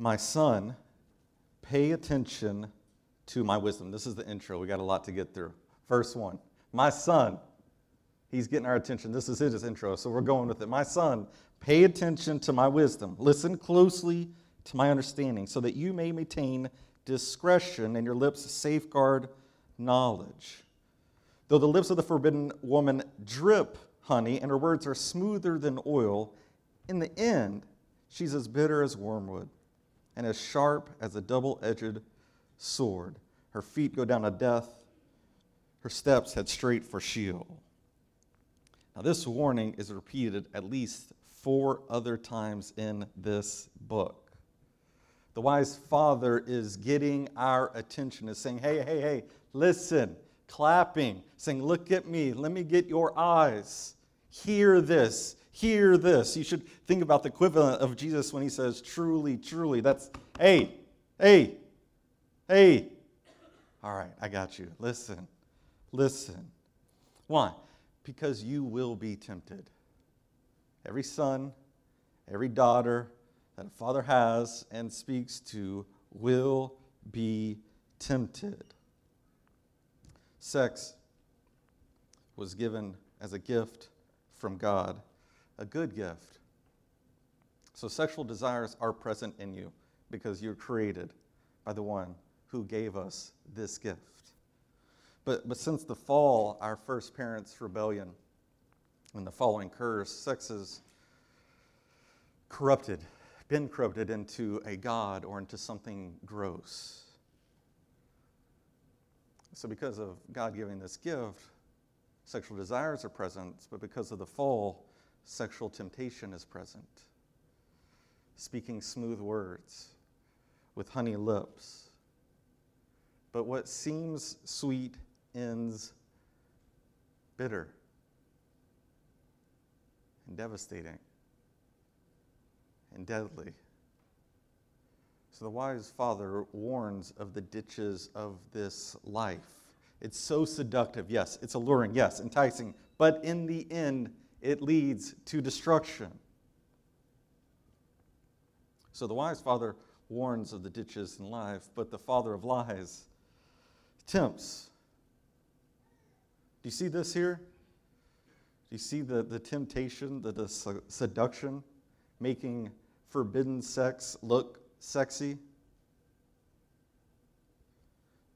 My son, pay attention to my wisdom. This is the intro. We got a lot to get through. Verse 1. My son, he's getting our attention. This is his intro, so we're going with it. My son, pay attention to my wisdom. Listen closely to my understanding, so that you may maintain discretion and your lips safeguard knowledge. Though the lips of the forbidden woman drip honey and her words are smoother than oil, in the end, she's as bitter as wormwood and as sharp as a double edged sword. Her feet go down to death, her steps head straight for Sheol. Now, this warning is repeated at least four other times in this book. The wise father is getting our attention, is saying, hey, hey, hey, listen, clapping, saying, look at me, let me get your eyes. Hear this, hear this. You should think about the equivalent of Jesus when he says, truly, truly. That's, hey, hey, hey. All right, I got you. Listen, listen. Why? Because you will be tempted. Every son, every daughter that a father has and speaks to will be tempted. Sex was given as a gift from God, a good gift. So sexual desires are present in you because you're created by the one who gave us this gift. But, but since the fall, our first parents' rebellion, and the following curse, sex is corrupted, been corrupted into a God or into something gross. So, because of God giving this gift, sexual desires are present, but because of the fall, sexual temptation is present. Speaking smooth words with honey lips. But what seems sweet ends bitter and devastating and deadly. So the wise father warns of the ditches of this life. It's so seductive, yes, it's alluring, yes, enticing, but in the end, it leads to destruction. So the wise father warns of the ditches in life, but the father of lies tempts. Do you see this here? Do you see the, the temptation, the, the seduction, making forbidden sex look sexy,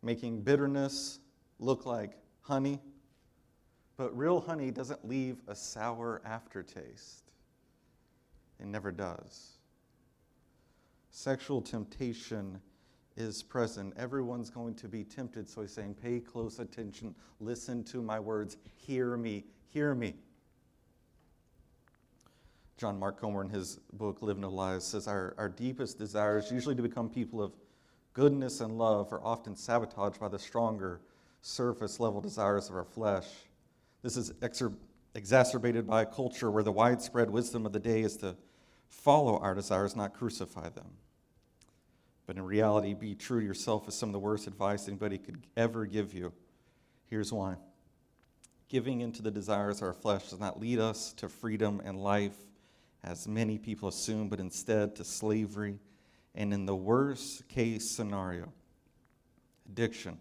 making bitterness look like honey. But real honey doesn't leave a sour aftertaste, it never does. Sexual temptation is present. Everyone's going to be tempted. So he's saying, pay close attention, listen to my words, hear me, hear me. John Mark Comer, in his book Live No Lies, says our, our deepest desires, usually to become people of goodness and love, are often sabotaged by the stronger surface level desires of our flesh. This is exer- exacerbated by a culture where the widespread wisdom of the day is to follow our desires, not crucify them. But in reality, be true to yourself is some of the worst advice anybody could ever give you. Here's why giving into the desires of our flesh does not lead us to freedom and life as many people assume, but instead to slavery, and in the worst case scenario, addiction,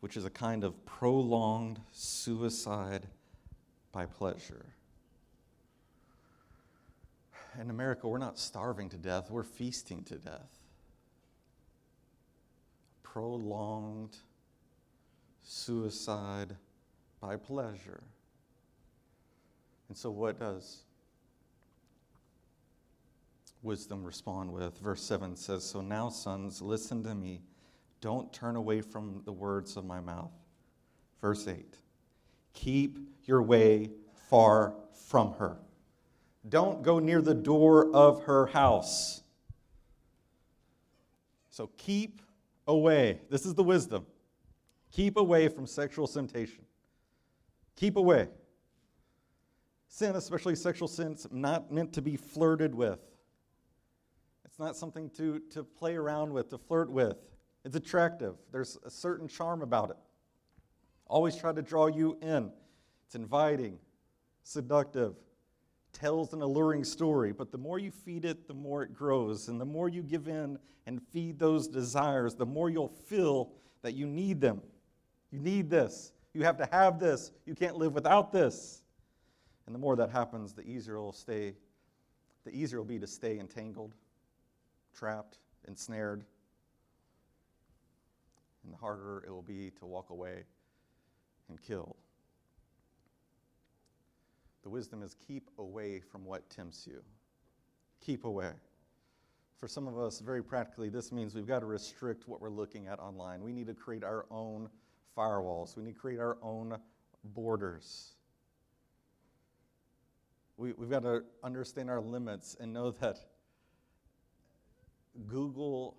which is a kind of prolonged suicide by pleasure. In America, we're not starving to death, we're feasting to death. Prolonged suicide by pleasure. And so, what does wisdom respond with. Verse 7 says, So now, sons, listen to me. Don't turn away from the words of my mouth. Verse 8 Keep your way far from her. Don't go near the door of her house. So keep away. This is the wisdom. Keep away from sexual temptation. Keep away. Sin, especially sexual sin, is not meant to be flirted with It's not something to, to play around with, to flirt with. It's attractive. There's a certain charm about it. Always try to draw you in. It's inviting, seductive, tells an alluring story, but the more you feed it, the more it grows. And the more you give in and feed those desires, the more you'll feel that you need them. You need this. You have to have this. You can't live without this. And the more that happens, the easier it'll stay, the easier it'll be to stay entangled, trapped, ensnared. Harder it will be to walk away and kill. The wisdom is keep away from what tempts you. Keep away. For some of us, very practically, this means we've got to restrict what we're looking at online. We need to create our own firewalls, we need to create our own borders. We, we've got to understand our limits and know that Google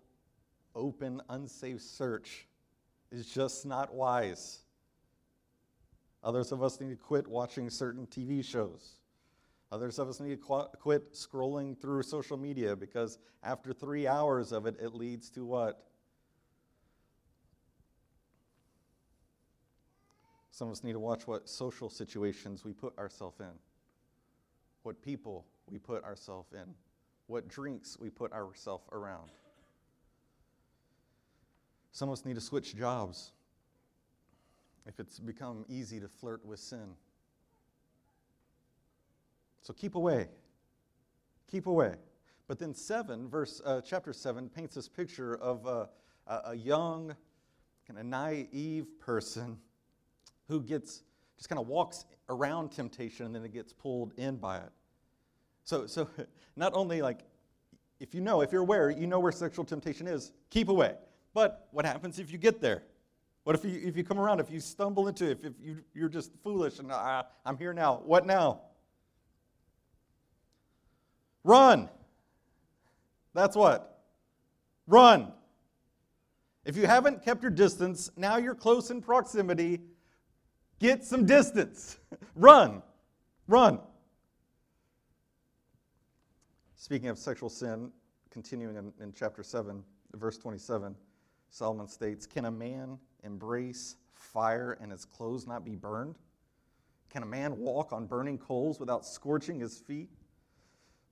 open unsafe search is just not wise. Others of us need to quit watching certain TV shows. Others of us need to qu- quit scrolling through social media because after three hours of it, it leads to what? Some of us need to watch what social situations we put ourselves in, what people we put ourselves in, what drinks we put ourselves around. Some of us need to switch jobs if it's become easy to flirt with sin. So keep away. Keep away. But then 7, verse, uh, chapter 7, paints this picture of a, a young, kind of naive person who gets, just kind of walks around temptation and then it gets pulled in by it. So, so not only like, if you know, if you're aware, you know where sexual temptation is, keep away. But what happens if you get there? What if you, if you come around, if you stumble into it, if, if you, you're just foolish and uh, I'm here now? What now? Run. That's what. Run. If you haven't kept your distance, now you're close in proximity. Get some distance. Run. Run. Speaking of sexual sin, continuing in, in chapter 7, verse 27, Solomon states Can a man embrace fire and his clothes not be burned? Can a man walk on burning coals without scorching his feet?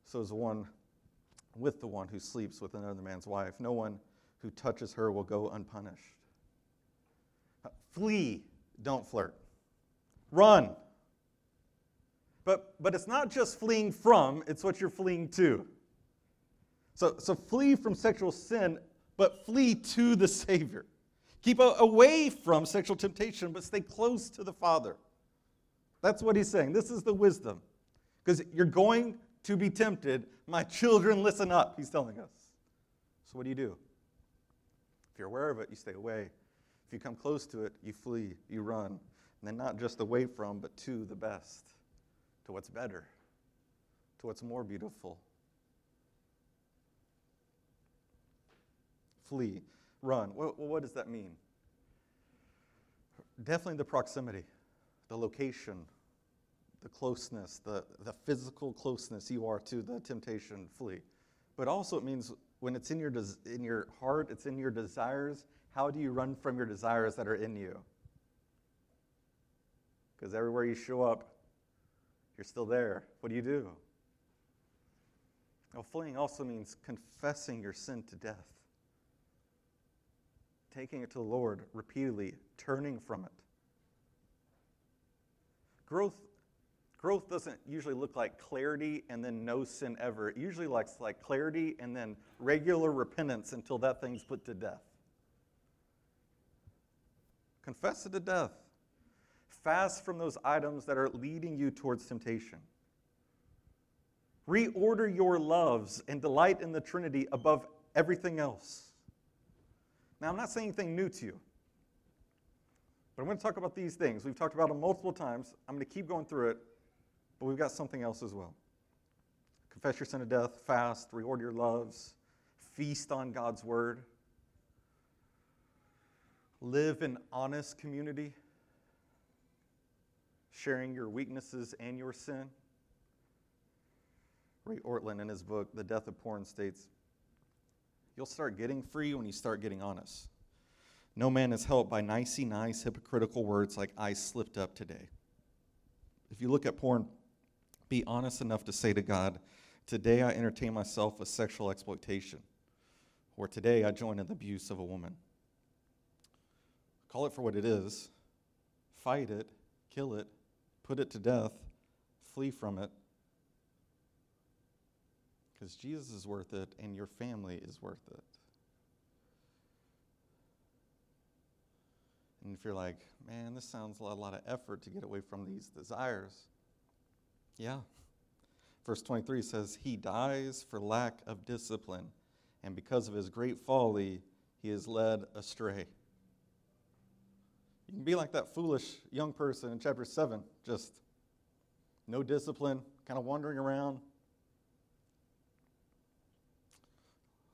So is one with the one who sleeps with another man's wife. No one who touches her will go unpunished. Flee, don't flirt. Run. But, but it's not just fleeing from, it's what you're fleeing to. So, so flee from sexual sin, but flee to the Savior. Keep away from sexual temptation, but stay close to the Father. That's what he's saying. This is the wisdom. Because you're going to be tempted. My children, listen up, he's telling us. So, what do you do? If you're aware of it, you stay away. If you come close to it, you flee, you run. And then not just away from, but to the best, to what's better, to what's more beautiful. Flee run. What does that mean? Definitely the proximity, the location, the closeness, the, the physical closeness you are to the temptation, flee. But also, it means when it's in your, des- in your heart, it's in your desires, how do you run from your desires that are in you? Because everywhere you show up, you're still there. What do you do? Well, fleeing also means confessing your sin to death taking it to the Lord repeatedly, turning from it. Growth, growth doesn't usually look like clarity and then no sin ever. It usually looks like clarity and then regular repentance until that thing's put to death. Confess it to death. Fast from those items that are leading you towards temptation. Reorder your loves and delight in the Trinity above everything else. Now, I'm not saying anything new to you, but I'm going to talk about these things. We've talked about them multiple times. I'm going to keep going through it, but we've got something else as well. Confess your sin of death, fast, reorder your loves, feast on God's word, live in honest community, sharing your weaknesses and your sin. Ray Ortlund, in his book, The Death of Porn, states You'll start getting free when you start getting honest. No man is helped by nicey nice hypocritical words like I slipped up today. If you look at porn, be honest enough to say to God, Today I entertain myself with sexual exploitation, or today I join in the abuse of a woman. Call it for what it is, fight it, kill it, put it to death, flee from it, because Jesus is worth it and your family is worth it. And if you're like, man, this sounds like a lot of effort to get away from these desires, yeah. Verse 23 says, He dies for lack of discipline, and because of his great folly, he is led astray. You can be like that foolish young person in chapter 7, just no discipline, kind of wandering around.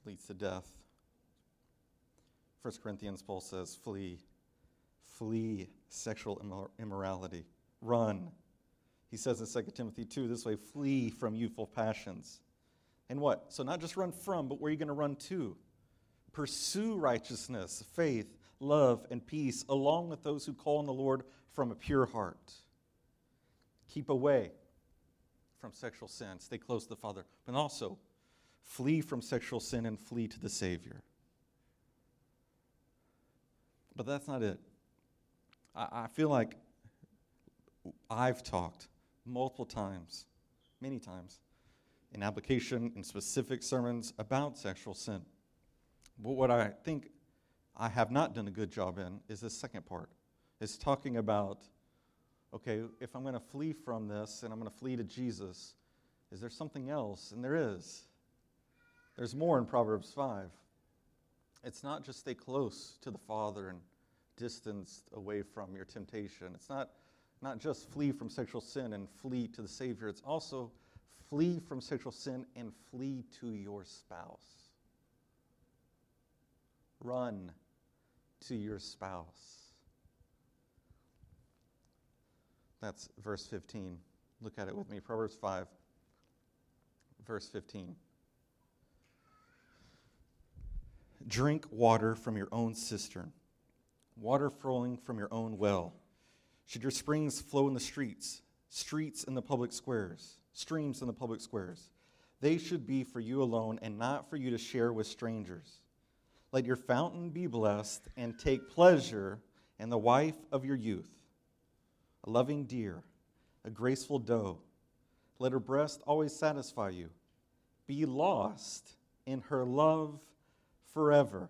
Leads to death. 1 Corinthians, Paul says, flee flee sexual immorality. Run. He says in 2 Timothy 2 this way flee from youthful passions. And what? So, not just run from, but where are you going to run to? Pursue righteousness, faith, love, and peace, along with those who call on the Lord from a pure heart. Keep away from sexual sin, stay close to the Father, but also flee from sexual sin and flee to the Savior. But that's not it. I, I feel like I've talked multiple times, many times, in application in specific sermons about sexual sin. But what I think I have not done a good job in is the second part. Is talking about, okay, if I'm going to flee from this and I'm going to flee to Jesus, is there something else? And there is. There's more in Proverbs 5. It's not just stay close to the Father and distanced away from your temptation. It's not, not just flee from sexual sin and flee to the Savior, it's also flee from sexual sin and flee to your spouse. Run to your spouse. That's verse 15. Look at it with me. Proverbs 5, verse 15. Drink water from your own cistern water flowing from your own well? Should your springs flow in the streets, streets in the public squares, streams in the public squares? They should be for you alone and not for you to share with strangers. Let your fountain be blessed and take pleasure in the wife of your youth, a loving deer, a graceful doe. Let her breast always satisfy you. Be lost in her love forever.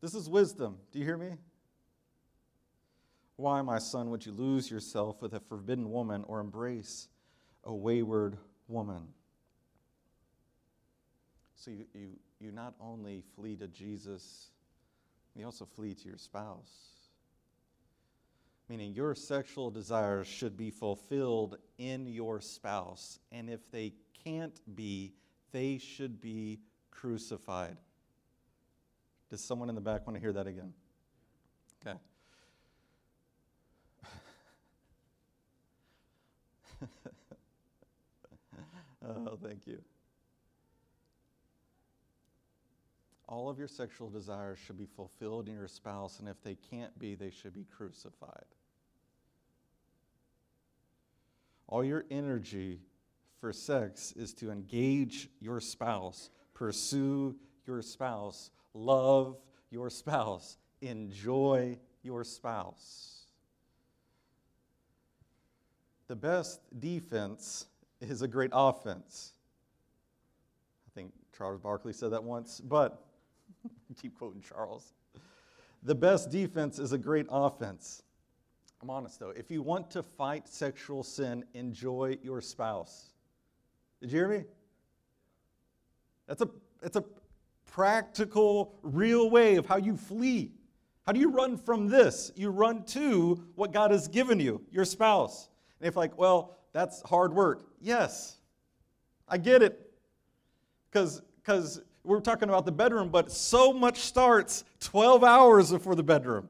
This is wisdom. Do you hear me? Why, my son, would you lose yourself with a forbidden woman or embrace a wayward woman? So you, you, you not only flee to Jesus, you also flee to your spouse. Meaning your sexual desires should be fulfilled in your spouse. And if they can't be, they should be crucified. Does someone in the back want to hear that again? Okay. oh, thank you. All of your sexual desires should be fulfilled in your spouse, and if they can't be, they should be crucified. All your energy for sex is to engage your spouse, pursue your spouse, love your spouse, enjoy your spouse. The best defense is a great offense. I think Charles Barkley said that once, but keep quoting Charles. The best defense is a great offense. I'm honest though. If you want to fight sexual sin, enjoy your spouse. Did you hear me? That's a, that's a practical, real way of how you flee. How do you run from this? You run to what God has given you, your spouse. And if, like, well, that's hard work. Yes, I get it. Because because we're talking about the bedroom, but so much starts 12 hours before the bedroom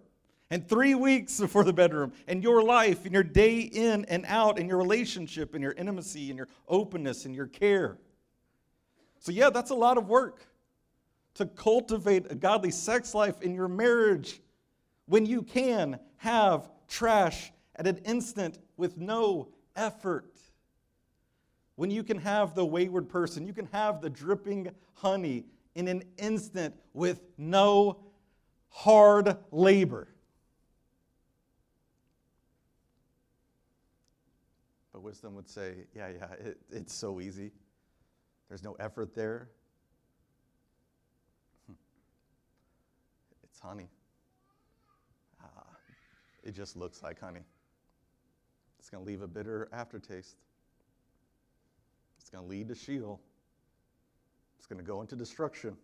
and three weeks before the bedroom and your life and your day in and out and your relationship and your intimacy and your openness and your care. So, yeah, that's a lot of work to cultivate a godly sex life in your marriage when you can have trash at an instant with no effort. When you can have the wayward person, you can have the dripping honey in an instant with no hard labor. But wisdom would say, yeah, yeah, it, it's so easy. There's no effort there. Hmm. It's honey. Ah, it just looks like honey. It's going to leave a bitter aftertaste. It's going to lead to Sheol. It's going to go into destruction.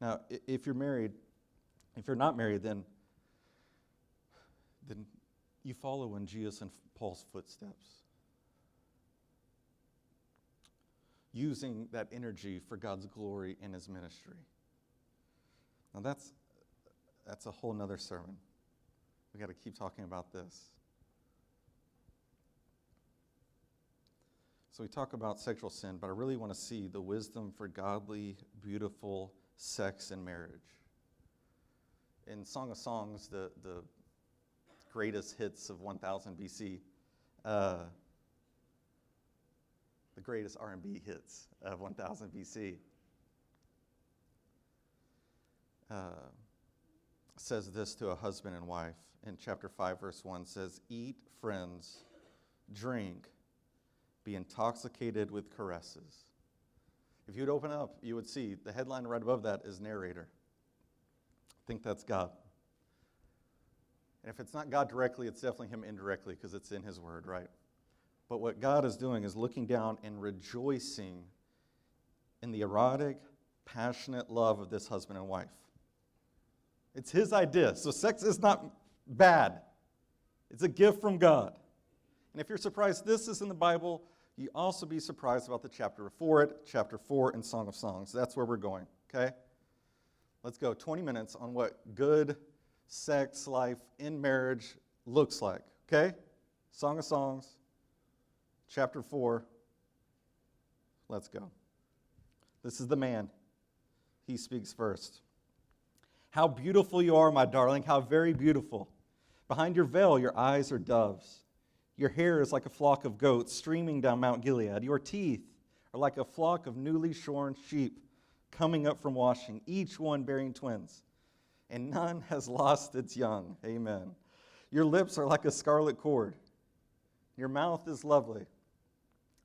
Now, if you're married, if you're not married, then, then you follow in Jesus and Paul's footsteps. Using that energy for God's glory in his ministry. Now that's that's a whole nother sermon. We got to keep talking about this. So we talk about sexual sin, but I really want to see the wisdom for godly, beautiful sex and marriage. In Song of Songs, the, the greatest hits of 1000 BC, uh, the greatest R&B hits of 1000 BC, uh, says this to a husband and wife. In chapter 5 verse 1 says eat friends. Drink. Be intoxicated with caresses. If you'd open up you would see the headline right above that is narrator. I think that's god. And if it's not God directly, it's definitely Him indirectly because it's in His Word, right? But what God is doing is looking down and rejoicing in the erotic, passionate love of this husband and wife. It's His idea. So sex is not bad, it's a gift from God. And if you're surprised this is in the Bible, you also be surprised about the chapter before it, chapter 4 in Song of Songs. That's where we're going, okay? Let's go 20 minutes on what good sex life in marriage looks like. Okay? Song of Songs, chapter 4. Let's go. This is the man. He speaks first. How beautiful you are, my darling, how very beautiful. Behind your veil, your eyes are doves. Your hair is like a flock of goats streaming down Mount Gilead. Your teeth are like a flock of newly shorn sheep coming up from washing, each one bearing twins and none has lost its young. Amen. Your lips are like a scarlet cord. Your mouth is lovely.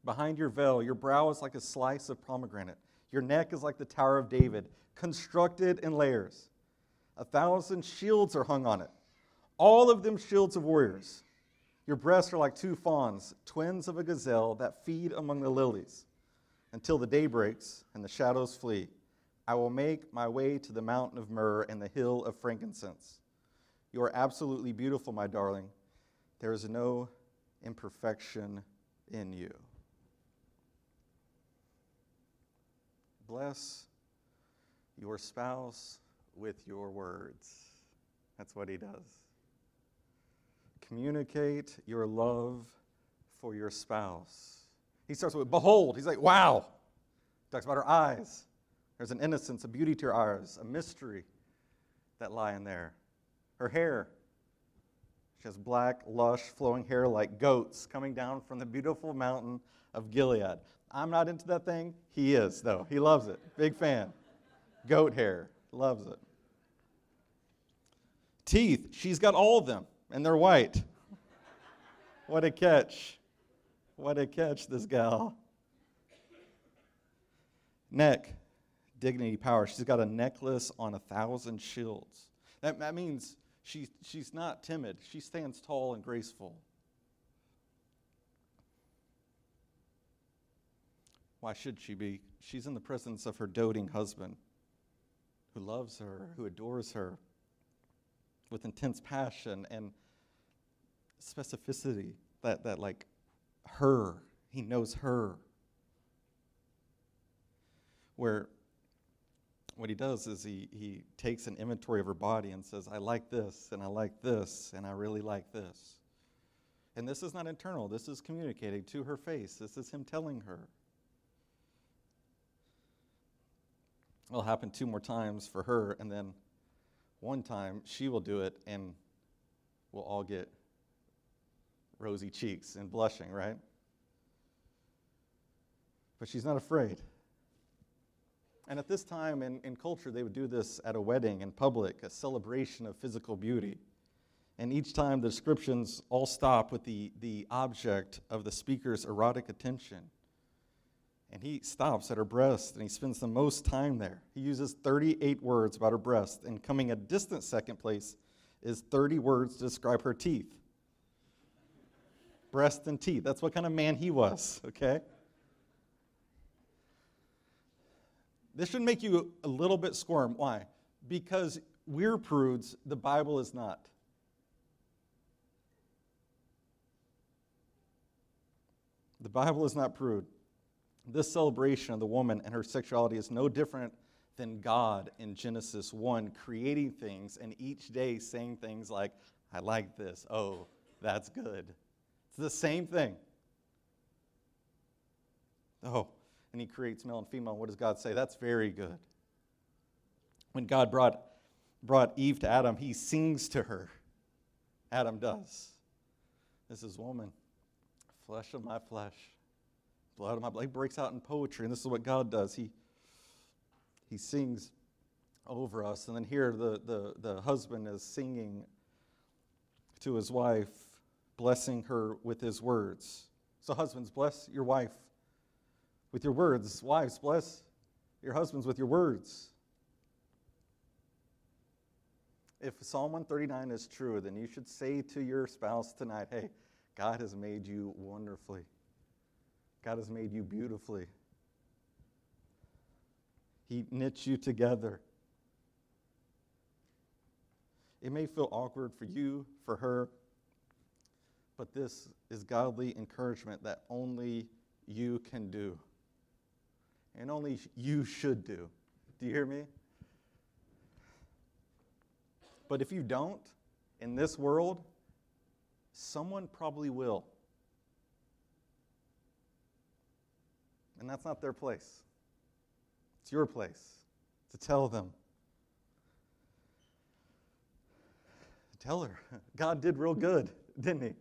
Behind your veil, your brow is like a slice of pomegranate. Your neck is like the Tower of David, constructed in layers. A thousand shields are hung on it, all of them shields of warriors. Your breasts are like two fawns, twins of a gazelle that feed among the lilies, until the day breaks and the shadows flee. I will make my way to the mountain of myrrh and the hill of frankincense. You are absolutely beautiful, my darling. There is no imperfection in you. Bless your spouse with your words. That's what he does. Communicate your love for your spouse. He starts with, Behold. He's like, Wow. He talks about her eyes. There's an innocence, a beauty to her eyes, a mystery that lie in there. Her hair. She has black, lush, flowing hair like goats coming down from the beautiful mountain of Gilead. I'm not into that thing. He is, though. He loves it. Big fan. Goat hair. Loves it. Teeth. She's got all of them, and they're white. What a catch. What a catch, this gal. Neck dignity, power. She's got a necklace on a thousand shields. That, that means she, she's not timid, she stands tall and graceful. Why should she be? She's in the presence of her doting husband who loves her, who adores her with intense passion and specificity that, that like her, he knows her. Where what he does is he, he takes an inventory of her body and says, I like this, and I like this, and I really like this. And this is not internal, this is communicating to her face. This is him telling her. It'll happen two more times for her, and then one time she will do it, and we'll all get rosy cheeks and blushing, right? But she's not afraid. And at this time in, in culture, they would do this at a wedding in public, a celebration of physical beauty. And each time the descriptions all stop with the, the object of the speaker's erotic attention. And he stops at her breast and he spends the most time there. He uses 38 words about her breast, and coming a distant second place is 30 words to describe her teeth. Breast and teeth. That's what kind of man he was, okay? This should make you a little bit squirm. Why? Because we're prudes, the Bible is not. The Bible is not prude. This celebration of the woman and her sexuality is no different than God in Genesis 1, creating things and each day saying things like, I like this. Oh, that's good. It's the same thing. Oh, and he creates male and female. What does God say? That's very good. When God brought, brought Eve to Adam, he sings to her. Adam does. This is woman, flesh of my flesh, blood of my blood. He breaks out in poetry, and this is what God does. He, he sings over us. And then here the, the, the husband is singing to his wife, blessing her with his words. So, husbands, bless your wife with your words. Wives, bless your husbands with your words. If Psalm 139 is true, then you should say to your spouse tonight, hey, God has made you wonderfully. God has made you beautifully. He knits you together. It may feel awkward for you, for her, but this is godly encouragement that only you can do and only you should do. Do you hear me? But if you don't, in this world, someone probably will. And that's not their place. It's your place to tell them. Tell her. God did real good, didn't he?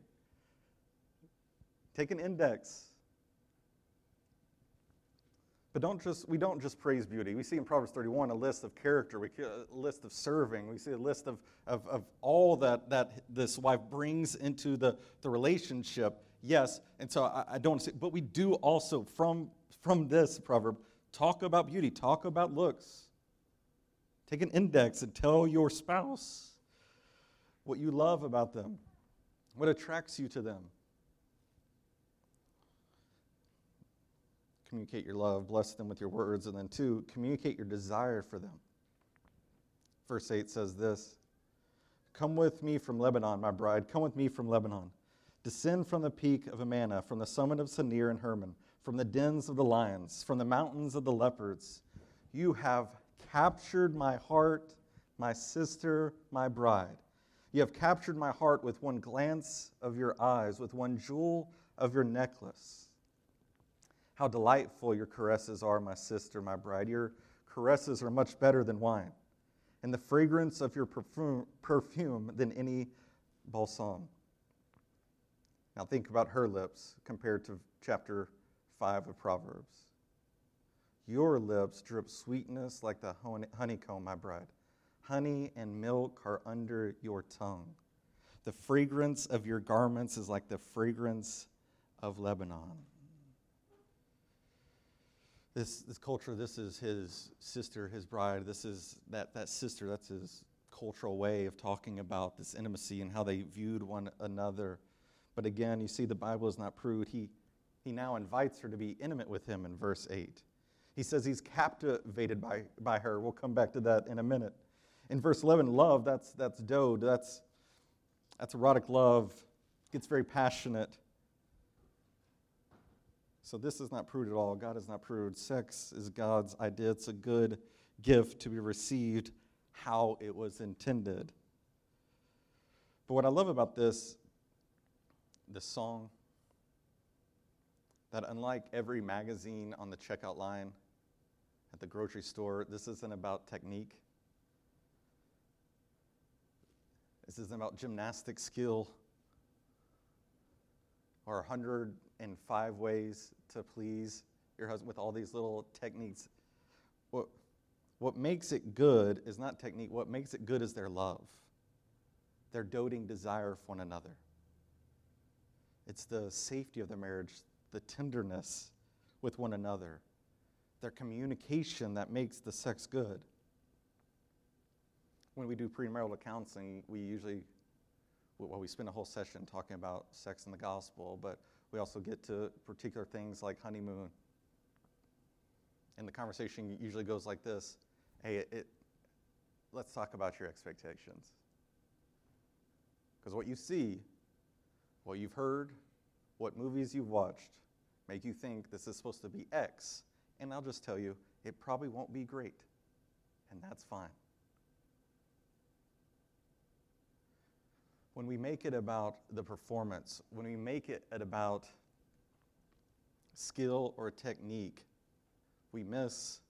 Take an index. But don't just, we don't just praise beauty. We see in Proverbs 31 a list of character, we, a list of serving, we see a list of, of, of all that, that this wife brings into the, the relationship. Yes, and so I, I don't see, but we do also from, from this proverb talk about beauty, talk about looks. Take an index and tell your spouse what you love about them, what attracts you to them. communicate your love, bless them with your words, and then two, communicate your desire for them. Verse 8 says this Come with me from Lebanon, my bride, come with me from Lebanon. Descend from the peak of Amana, from the summit of Senir and Hermon, from the dens of the lions, from the mountains of the leopards. You have captured my heart, my sister, my bride. You have captured my heart with one glance of your eyes, with one jewel of your necklace. How delightful your caresses are, my sister, my bride. Your caresses are much better than wine, and the fragrance of your perfume, perfume than any balsam. Now think about her lips compared to chapter 5 of Proverbs. Your lips drip sweetness like the honeycomb, my bride. Honey and milk are under your tongue. The fragrance of your garments is like the fragrance of Lebanon this, this culture, this is his sister, his bride. This is that, that sister, that's his cultural way of talking about this intimacy and how they viewed one another. But again, you see, the Bible is not prude. He, he now invites her to be intimate with him in verse 8. He says he's captivated by, by her. We'll come back to that in a minute. In verse 11, love, that's, that's dode, that's, that's erotic love, gets very passionate. So this is not prude at all. God is not prude. Sex is God's idea. It's a good gift to be received how it was intended. But what I love about this, this song, that unlike every magazine on the checkout line at the grocery store, this isn't about technique. This isn't about gymnastic skill. or 105 ways to please your husband with all these little techniques. What, what makes it good is not technique, what makes it good is their love, their doting desire for one another. It's the safety of the marriage, the tenderness with one another, their communication that makes the sex good. When we do premarital counseling, we usually, well, we spend a whole session talking about sex and the gospel, but we also get to particular things like honeymoon. And the conversation usually goes like this Hey, it, it, let's talk about your expectations. Because what you see, what you've heard, what movies you've watched, make you think this is supposed to be X. And I'll just tell you, it probably won't be great. And that's fine. When we make it about the performance, when we make it about skill or technique, we miss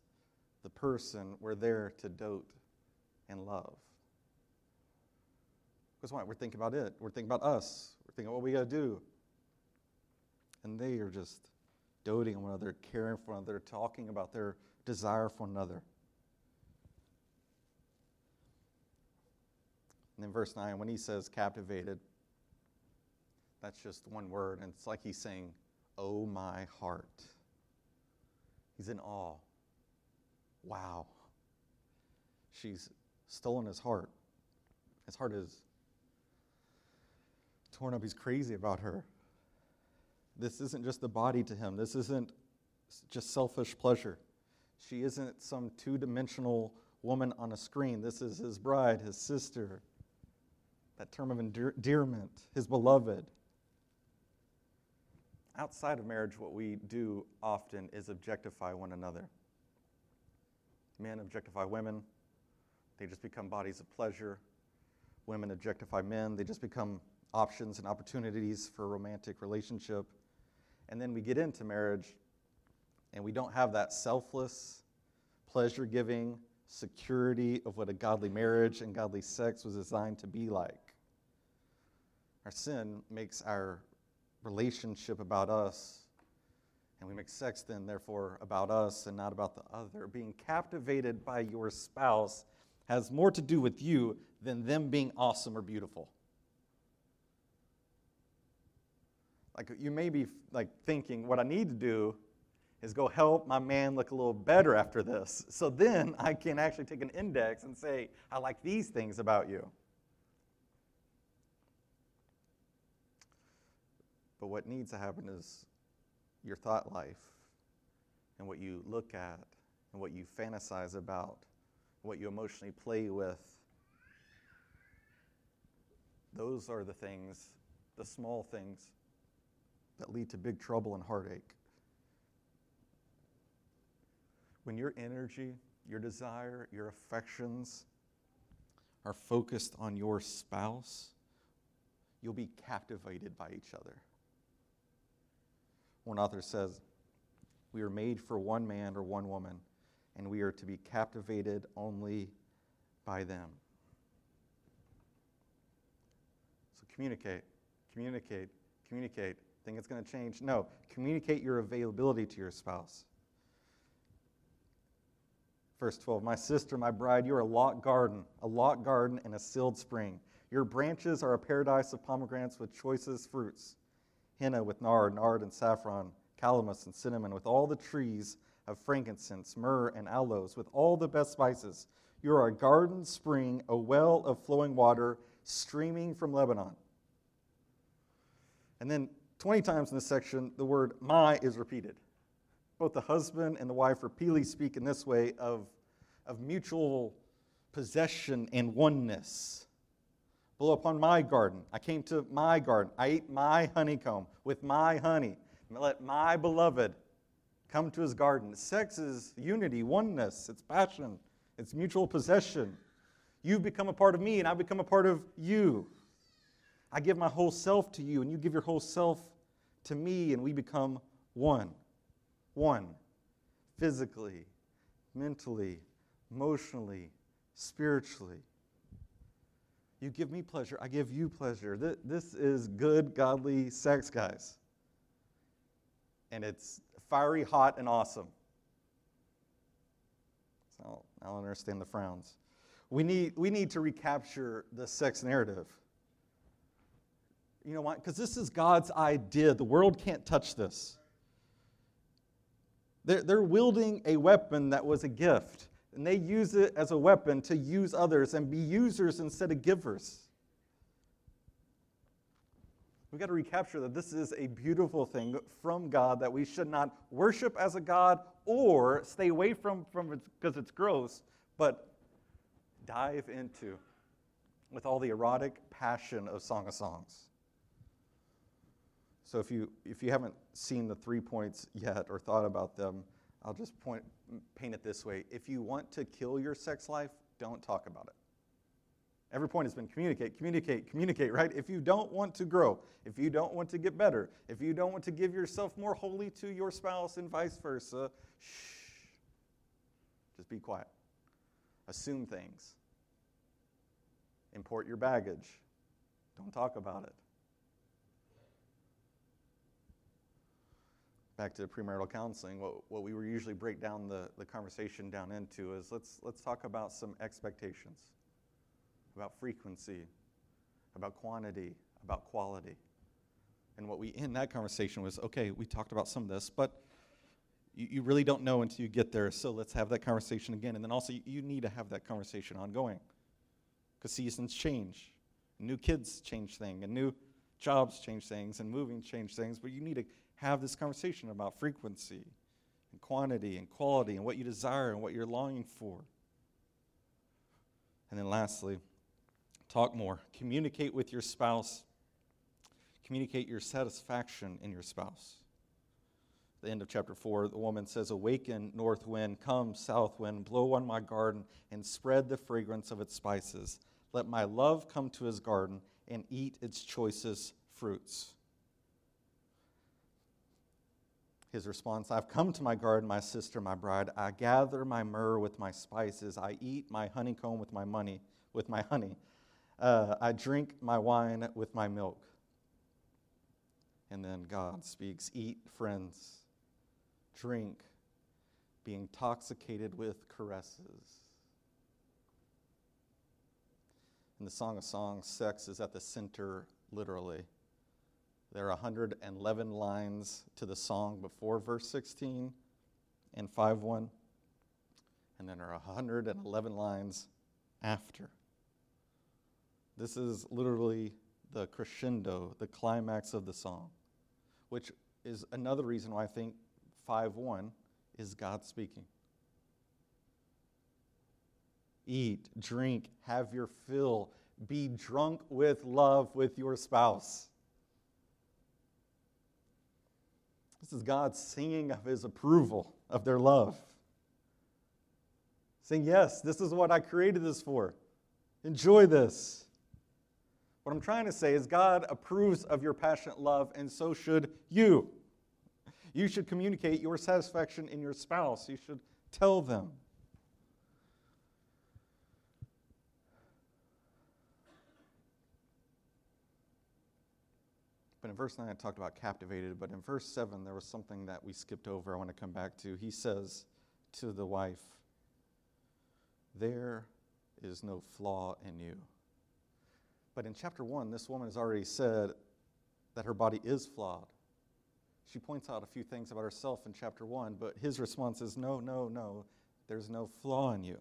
the person we're there to dote and love. Because why? We're thinking about it. We're thinking about us. We're thinking what we got to do. And they are just doting on one another, caring for one another, talking about their desire for another. And then verse 9, when he says captivated, that's just one word, and it's like he's saying, Oh, my heart. He's in awe. Wow. She's stolen his heart. His heart is torn up. He's crazy about her. This isn't just the body to him, this isn't just selfish pleasure. She isn't some two dimensional woman on a screen. This is his bride, his sister, that term of endearment, his beloved. Outside of marriage, what we do often is objectify one another. Men objectify women, they just become bodies of pleasure. Women objectify men, they just become options and opportunities for a romantic relationship. And then we get into marriage and we don't have that selfless, pleasure giving security of what a godly marriage and godly sex was designed to be like. Our sin makes our relationship about us, and we make sex then, therefore, about us and not about the other. Being captivated by your spouse has more to do with you than them being awesome or beautiful. Like you may be like thinking, what I need to do is go help my man look a little better after this. So then I can actually take an index and say, I like these things about you. But what needs to happen is your thought life and what you look at and what you fantasize about, what you emotionally play with. Those are the things, the small things that lead to big trouble and heartache. When your energy, your desire, your affections are focused on your spouse, you'll be captivated by each other. One author says, We are made for one man or one woman, and we are to be captivated only by them. So communicate, communicate, communicate think it's going to change. No, communicate your availability to your spouse. Verse 12 My sister, my bride, you are a locked garden, a locked garden and a sealed spring. Your branches are a paradise of pomegranates with choicest fruits, henna with nard, nard and saffron, calamus and cinnamon, with all the trees of frankincense, myrrh and aloes, with all the best spices. You are a garden spring, a well of flowing water streaming from Lebanon. And then 20 times in this section, the word my is repeated. Both the husband and the wife repeatedly speak in this way of, of mutual possession and oneness. Blow upon my garden. I came to my garden. I ate my honeycomb with my honey. Let my beloved come to his garden. Sex is unity, oneness, it's passion, it's mutual possession. You become a part of me, and I become a part of you. I give my whole self to you, and you give your whole self to me, and we become one. One. Physically, mentally, emotionally, spiritually. You give me pleasure, I give you pleasure. This is good, godly sex, guys. and it's fiery hot and awesome. So I don't understand the frowns. We need, we need to recapture the sex narrative. You know why? Because this is God's idea. The world can't touch this. They're, they're wielding a weapon that was a gift, and they use it as a weapon to use others and be users instead of givers. We've got to recapture that this is a beautiful thing from God that we should not worship as a God or stay away from from because it's gross, but dive into with all the erotic passion of Song of Songs. So if you if you haven't seen the three points yet or thought about them, I'll just point paint it this way. If you want to kill your sex life, don't talk about it. Every point has been communicate, communicate, communicate, right? If you don't want to grow, if you don't want to get better, if you don't want to give yourself more wholly to your spouse and vice versa, shh. Just be quiet. Assume things. Import your baggage. Don't talk about it. Back to premarital counseling, what, what we were usually break down the, the conversation down into is let's, let's talk about some expectations about frequency, about quantity, about quality. And what we in that conversation was okay, we talked about some of this, but you, you really don't know until you get there. So let's have that conversation again. And then also, you need to have that conversation ongoing because seasons change, new kids change things, and new jobs change things, and moving change things. But you need to have this conversation about frequency and quantity and quality and what you desire and what you're longing for. And then lastly, Talk more. Communicate with your spouse. Communicate your satisfaction in your spouse. the end of chapter 4, the woman says, Awaken, north wind, come, south wind, blow on my garden, and spread the fragrance of its spices. Let my love come to his garden and eat its choicest fruits. His response I've come to my garden, my sister, my bride. I gather my myrrh with my spices. I eat my honeycomb with my money, with my honey. Uh, I drink my wine with my milk. And then God speaks Eat, friends, drink, be intoxicated with caresses. In the Song of Songs, sex is at the center, literally. There are 111 lines to the song before verse 16 and 5 1, and then there are 111 lines after. This is literally the crescendo, the climax of the song, which is another reason why I think 5 1 is God speaking. Eat, drink, have your fill, be drunk with love with your spouse. This is God singing of his approval of their love. Saying, Yes, this is what I created this for. Enjoy this. What I'm trying to say is God approves of your passionate love, and so should you. You should communicate your satisfaction in your spouse. You should tell them. In verse 9, I talked about captivated, but in verse 7, there was something that we skipped over I want to come back to. He says to the wife, There is no flaw in you. But in chapter 1, this woman has already said that her body is flawed. She points out a few things about herself in chapter 1, but his response is no, no, no, there's no flaw in you.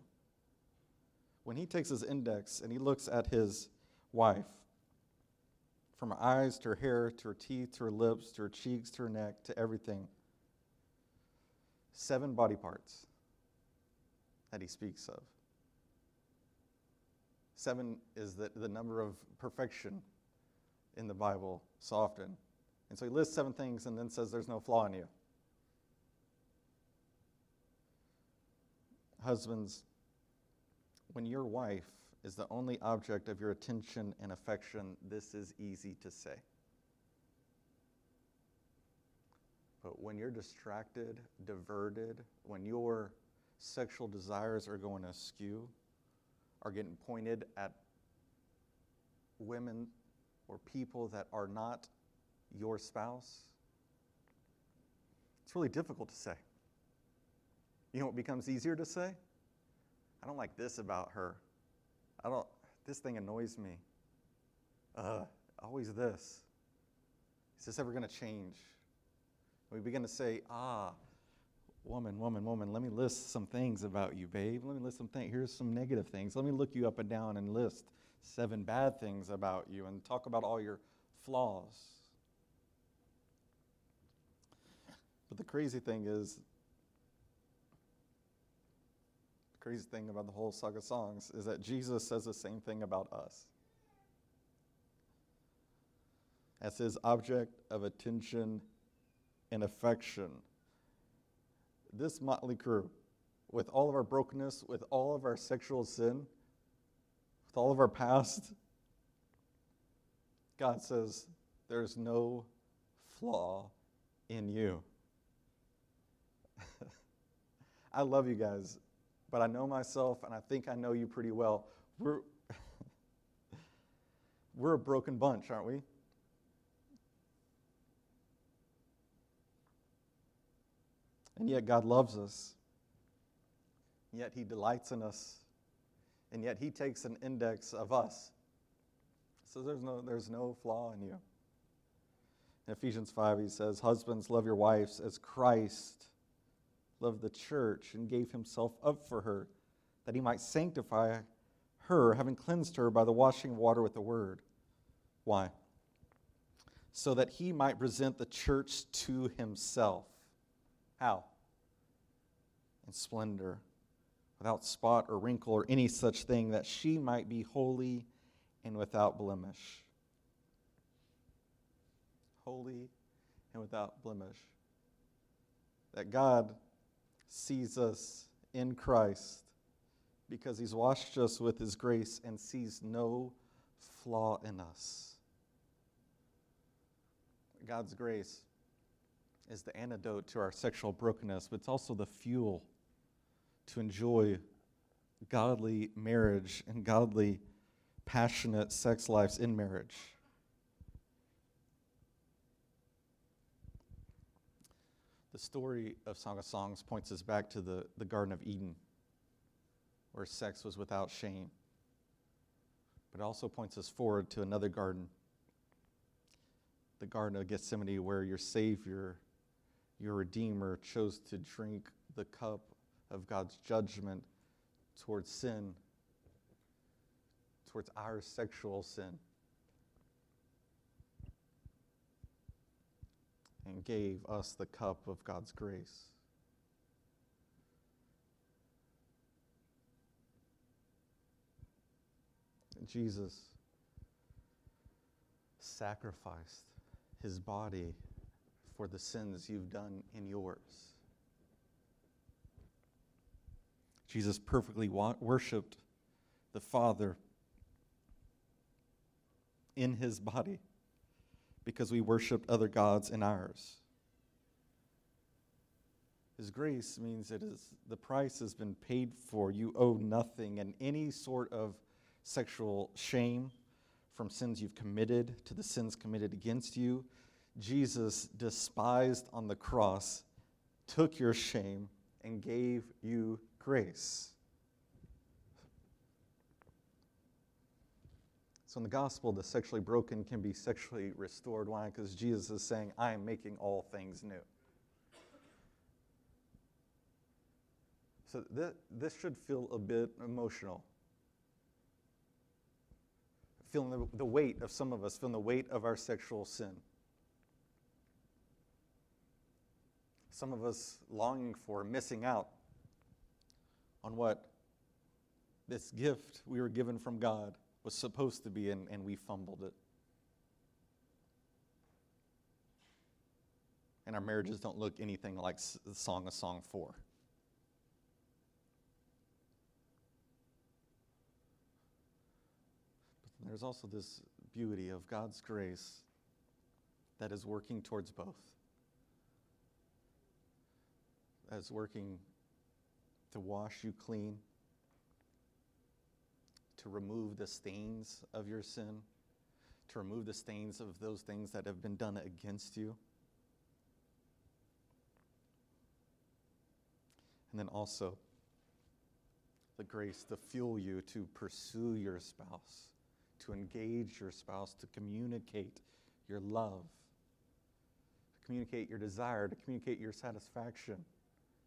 When he takes his index and he looks at his wife, from her eyes to her hair to her teeth to her lips to her cheeks to her neck to everything, seven body parts that he speaks of. Seven is the, the number of perfection in the Bible so often. And so he lists seven things and then says there's no flaw in you. Husbands, when your wife is the only object of your attention and affection, this is easy to say. But when you're distracted, diverted, when your sexual desires are going askew, are getting pointed at women or people that are not your spouse, It's really difficult to say. You know what becomes easier to say? I don't like this about her. I don't, this thing annoys me. Uh, always this. Is this ever going to change? We begin to say, ah, woman, woman, woman, let me list some things about you, babe. Let me list some things. Here's some negative things. Let me look you up and down and list seven bad things about you and talk about all your flaws. But the crazy thing is, the crazy thing about the whole saga Songs is that Jesus says the same thing about us. As his object of attention and affection. This motley crew, with all of our brokenness, with all of our sexual sin, with all of our past, God says, There's no flaw in you. I love you guys, but I know myself and I think I know you pretty well. We're, we're a broken bunch, aren't we? And yet God loves us. And Yet He delights in us. And yet He takes an index of us. So there's no, there's no flaw in you. In Ephesians 5, he says, Husbands, love your wives as Christ loved the church and gave himself up for her, that he might sanctify her, having cleansed her by the washing of water with the word. Why? So that he might present the church to himself. How? In splendor, without spot or wrinkle or any such thing, that she might be holy and without blemish. Holy and without blemish. That God sees us in Christ because he's washed us with his grace and sees no flaw in us. God's grace is the antidote to our sexual brokenness, but it's also the fuel to enjoy godly marriage and godly, passionate sex lives in marriage. The story of Song of Songs points us back to the, the Garden of Eden, where sex was without shame. But it also points us forward to another garden, the Garden of Gethsemane, where your Savior your Redeemer chose to drink the cup of God's judgment towards sin, towards our sexual sin, and gave us the cup of God's grace. Jesus sacrificed his body for the sins you've done in yours. Jesus perfectly worshiped the Father in his body because we worshiped other gods in ours. His grace means it is the price has been paid for. You owe nothing, and any sort of sexual shame from sins you've committed to the sins committed against you Jesus despised on the cross, took your shame, and gave you grace. So in the gospel, the sexually broken can be sexually restored. Why? Because Jesus is saying, I am making all things new. So th- this should feel a bit emotional. Feeling the, the weight of some of us, feeling the weight of our sexual sin. some of us longing for, missing out on what this gift we were given from God was supposed to be, and, and we fumbled it. And our marriages don't look anything like the Song of Song 4. But there's also this beauty of God's grace that is working towards both as working to wash you clean, remove the stains of your sin, to remove the stains of those things that have been done against you. And then also the grace to fuel you to pursue your spouse, to engage your spouse, to communicate your love, to communicate your desire, to communicate your satisfaction,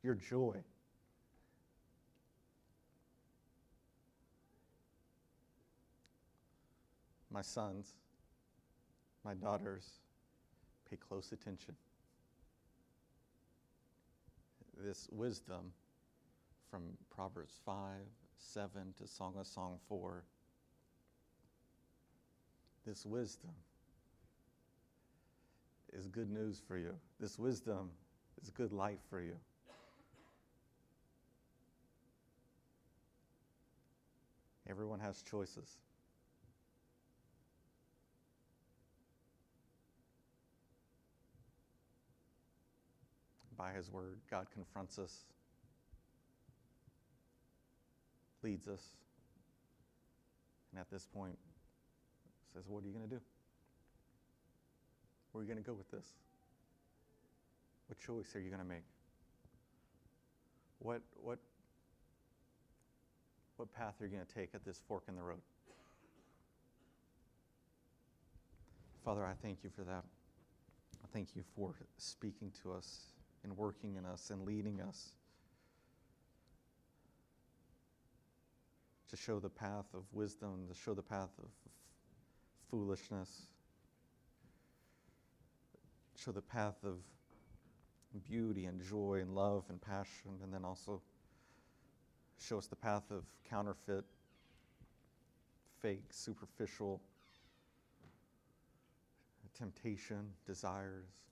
your joy. My sons, my daughters, pay close attention. This wisdom from Proverbs 5, 7 to Song of Song 4, this wisdom is good news for you. This wisdom is good life for you. Everyone has choices. By His Word, God confronts us, leads us, and at this point says, What are you going to do? Where are you going to go with this? What choice are you going to make? What, what, what path are you going to take at this fork in the road? Father, I thank you for that. I thank you for speaking to us and working in us and leading us to show the path of wisdom, to show the path of foolishness, show the path of beauty and joy and love and passion, and then also show us the path of counterfeit, fake, superficial temptation, desires.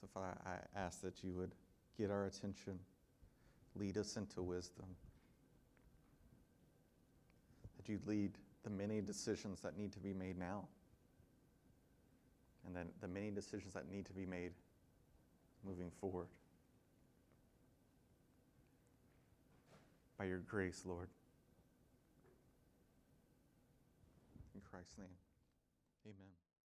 So, Father, I ask that you would get our attention, lead us into wisdom, that you'd lead the many decisions that need to be made now, and then the many decisions that need to be made moving forward. By your grace, Lord. In Christ's name, amen.